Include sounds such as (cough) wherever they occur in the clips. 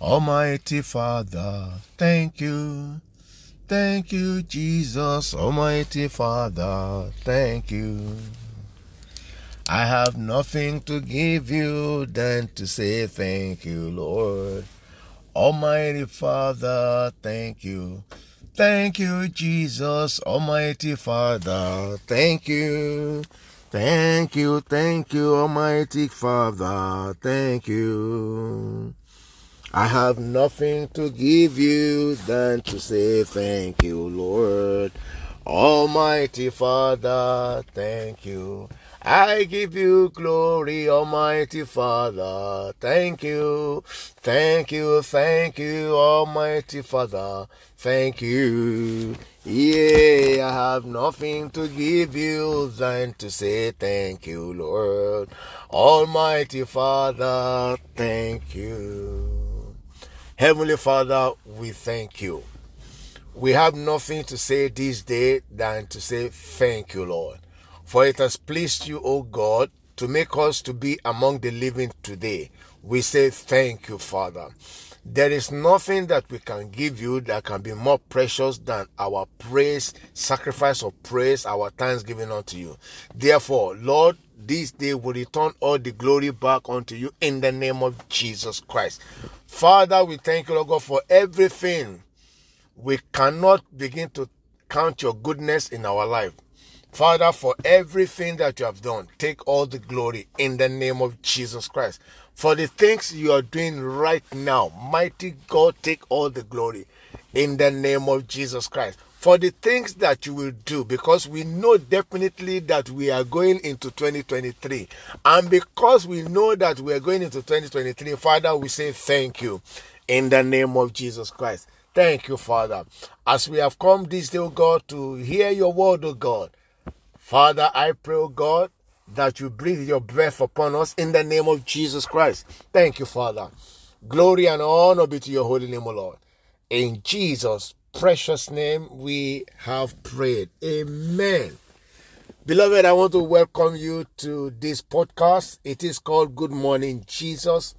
Almighty Father, thank you. Thank you, Jesus, Almighty Father, thank you. I have nothing to give you than to say thank you, Lord. Almighty Father, thank you. Thank you, Jesus, Almighty Father, thank you. Thank you, thank you, Almighty Father, thank you. I have nothing to give you than to say thank you, Lord. Almighty Father, thank you. I give you glory, Almighty Father. Thank you. Thank you. Thank you, Almighty Father. Thank you. Yeah, I have nothing to give you than to say thank you, Lord. Almighty Father, thank you. Heavenly Father, we thank you. We have nothing to say this day than to say thank you, Lord. For it has pleased you, O God, to make us to be among the living today. We say thank you, Father. There is nothing that we can give you that can be more precious than our praise, sacrifice of praise, our thanksgiving unto you. Therefore, Lord, this day we return all the glory back unto you in the name of Jesus Christ. Father, we thank you, Lord God, for everything. We cannot begin to count your goodness in our life. Father, for everything that you have done, take all the glory in the name of Jesus Christ. For the things you are doing right now, mighty God, take all the glory in the name of Jesus Christ. For the things that you will do because we know definitely that we are going into 2023 and because we know that we are going into 2023 father we say thank you in the name of jesus christ. Thank you father. As we have come this day oh god to hear your word oh god father i pray oh god that you breathe your breath upon us in the name of jesus christ thank you father glory and honor be to your holy name o lord in jesus precious name we have prayed. Amen. Beloved, I want to welcome you to this podcast. It is called Good Morning Jesus.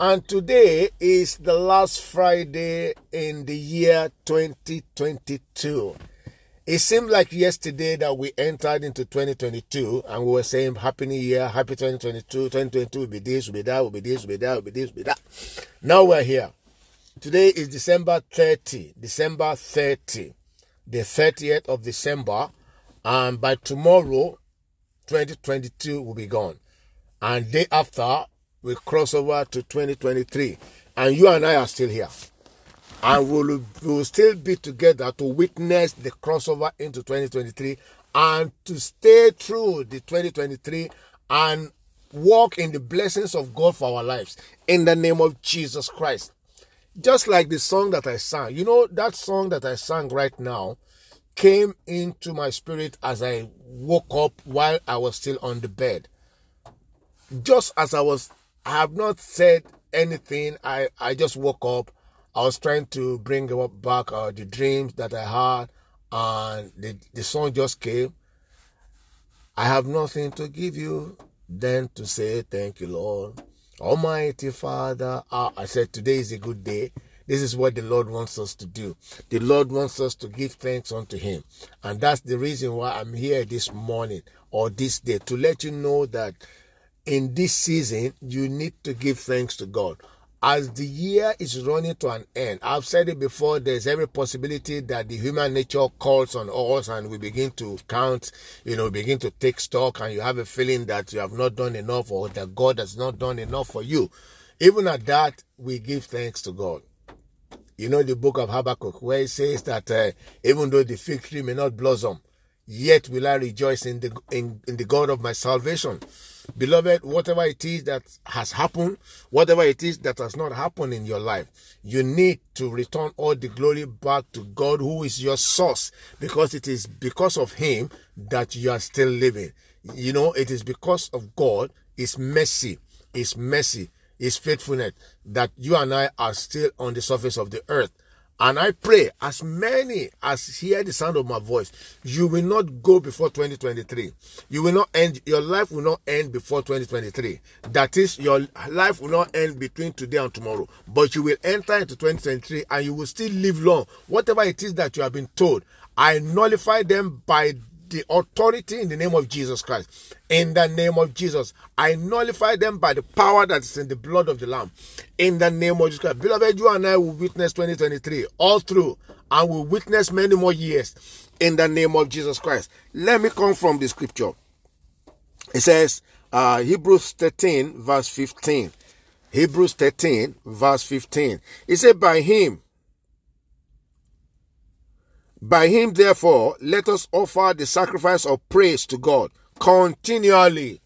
And today is the last Friday in the year 2022. It seemed like yesterday that we entered into 2022 and we were saying Happy New Year, Happy 2022, 2022 will be this, will be that, will be this, will be that, will be this, will be that. Now we're here. Today is December 30, December 30, the 30th of December, and by tomorrow, 2022 will be gone. And day after, we cross over to 2023, and you and I are still here. And we'll, we'll still be together to witness the crossover into 2023 and to stay through the 2023 and walk in the blessings of God for our lives in the name of Jesus Christ. Just like the song that I sang. You know, that song that I sang right now came into my spirit as I woke up while I was still on the bed. Just as I was, I have not said anything. I, I just woke up. I was trying to bring back uh, the dreams that I had, and the, the song just came. I have nothing to give you than to say thank you, Lord. Almighty Father, ah, I said today is a good day. This is what the Lord wants us to do. The Lord wants us to give thanks unto Him. And that's the reason why I'm here this morning or this day to let you know that in this season, you need to give thanks to God as the year is running to an end, I've said it before, there's every possibility that the human nature calls on us and we begin to count, you know, begin to take stock and you have a feeling that you have not done enough or that God has not done enough for you. Even at that, we give thanks to God. You know the book of Habakkuk where it says that uh, even though the fig tree may not blossom, yet will I rejoice in the in, in the God of my salvation. Beloved, whatever it is that has happened, whatever it is that has not happened in your life, you need to return all the glory back to God, who is your source, because it is because of Him that you are still living. You know, it is because of God, His mercy, His mercy, His faithfulness, that you and I are still on the surface of the earth. And I pray, as many as hear the sound of my voice, you will not go before 2023. You will not end, your life will not end before 2023. That is, your life will not end between today and tomorrow. But you will enter into 2023 and you will still live long. Whatever it is that you have been told, I nullify them by the authority in the name of Jesus Christ. In the name of Jesus, I nullify them by the power that is in the blood of the Lamb. In the name of Jesus Christ. Beloved, you and I will witness 2023 all through and will witness many more years in the name of Jesus Christ. Let me come from the scripture. It says, uh, Hebrews 13, verse 15. Hebrews 13, verse 15. It said, By him, by him, therefore, let us offer the sacrifice of praise to God continually.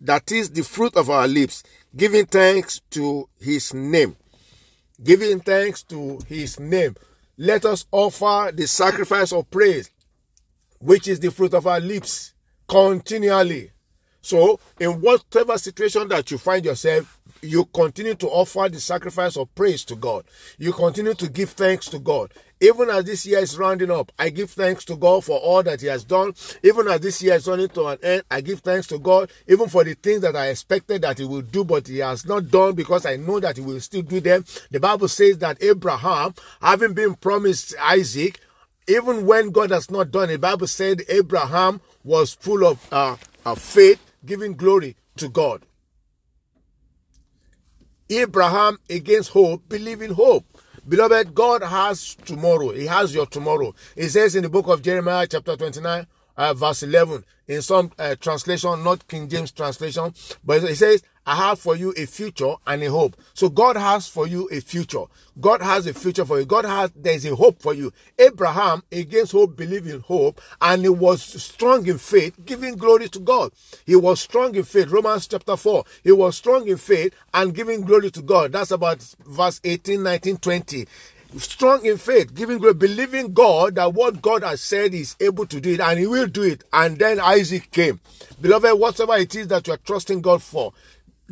That is the fruit of our lips, giving thanks to his name. Giving thanks to his name. Let us offer the sacrifice of praise, which is the fruit of our lips, continually. So, in whatever situation that you find yourself, you continue to offer the sacrifice of praise to God. You continue to give thanks to God. Even as this year is rounding up, I give thanks to God for all that He has done. Even as this year is running to an end, I give thanks to God, even for the things that I expected that He will do, but He has not done because I know that He will still do them. The Bible says that Abraham, having been promised Isaac, even when God has not done it, the Bible said Abraham was full of, uh, of faith, giving glory to God. Abraham against hope, believing hope. Beloved, God has tomorrow. He has your tomorrow. He says in the book of Jeremiah, chapter 29, uh, verse 11, in some uh, translation, not King James translation, but it says, I have for you a future and a hope. So God has for you a future. God has a future for you. God has, there's a hope for you. Abraham, against hope, believed in hope, and he was strong in faith, giving glory to God. He was strong in faith. Romans chapter 4. He was strong in faith and giving glory to God. That's about verse 18, 19, 20 strong in faith, giving glory, believing God that what God has said is able to do it and he will do it. And then Isaac came. Beloved, whatever it is that you are trusting God for,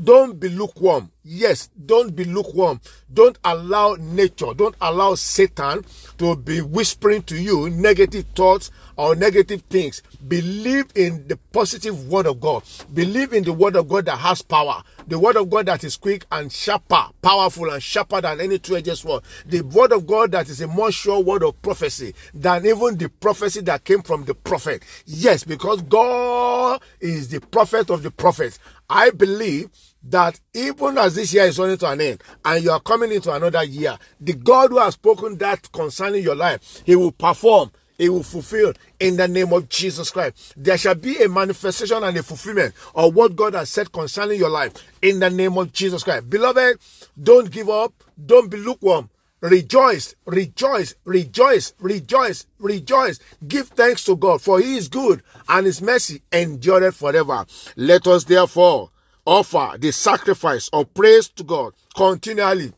don't be lukewarm. Yes, don't be lukewarm. Don't allow nature, don't allow Satan to be whispering to you negative thoughts or negative things. Believe in the positive word of God. Believe in the word of God that has power. The word of God that is quick and sharper, powerful and sharper than any two-edged sword. The word of God that is a more sure word of prophecy than even the prophecy that came from the prophet. Yes, because God is the prophet of the prophets. I believe that even as this year is running to an end and you are coming into another year, the God who has spoken that concerning your life, he will perform, he will fulfill in the name of Jesus Christ. There shall be a manifestation and a fulfillment of what God has said concerning your life in the name of Jesus Christ. Beloved, don't give up, don't be lukewarm. Rejoice, rejoice, rejoice, rejoice, rejoice. Give thanks to God, for He is good and His mercy endureth forever. Let us therefore offer the sacrifice of praise to God continually.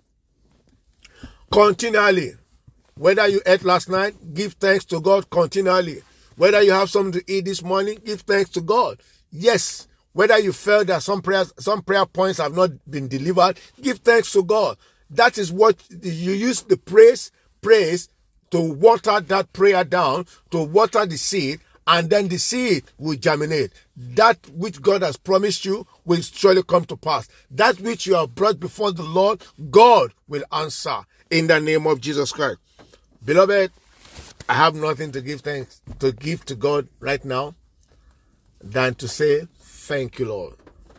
Continually. Whether you ate last night, give thanks to God continually. Whether you have something to eat this morning, give thanks to God. Yes. Whether you felt that some prayers, some prayer points have not been delivered, give thanks to God. That is what you use the praise, praise to water that prayer down, to water the seed, and then the seed will germinate. That which God has promised you will surely come to pass. That which you have brought before the Lord, God will answer in the name of Jesus Christ. Beloved, I have nothing to give thanks to give to God right now than to say thank you, Lord.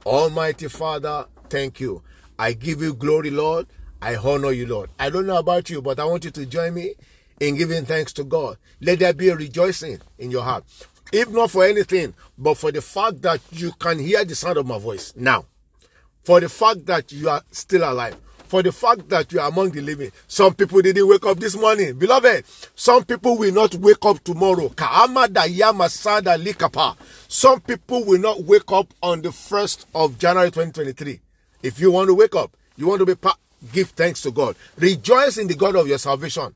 Almighty Father, thank you. I give you glory, Lord. I honor you, Lord. I don't know about you, but I want you to join me in giving thanks to God. Let there be a rejoicing in your heart. If not for anything, but for the fact that you can hear the sound of my voice now. For the fact that you are still alive. For the fact that you are among the living. Some people didn't wake up this morning. Beloved, some people will not wake up tomorrow. Some people will not wake up on the 1st of January 2023. If you want to wake up, you want to be part, give thanks to God. Rejoice in the God of your salvation,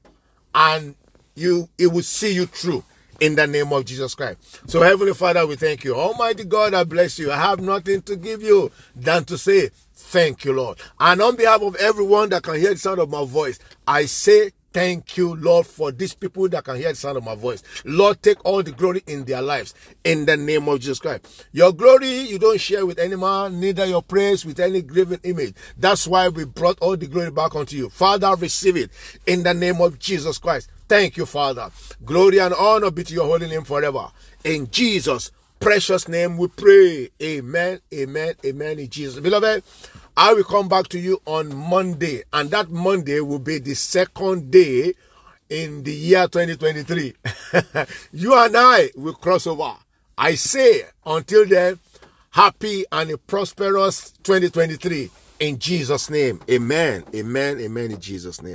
and you it will see you through in the name of Jesus Christ. So, Heavenly Father, we thank you. Almighty God, I bless you. I have nothing to give you than to say, Thank you, Lord. And on behalf of everyone that can hear the sound of my voice, I say, Thank you, Lord, for these people that can hear the sound of my voice. Lord, take all the glory in their lives in the name of Jesus Christ. Your glory you don't share with any man, neither your praise with any graven image. That's why we brought all the glory back unto you. Father, receive it in the name of Jesus Christ. Thank you, Father. Glory and honor be to your holy name forever. In Jesus' precious name we pray. Amen, amen, amen. In Jesus. Beloved, I will come back to you on Monday, and that Monday will be the second day in the year 2023. (laughs) you and I will cross over. I say, until then, happy and a prosperous 2023 in Jesus' name. Amen. Amen. Amen. In Jesus' name.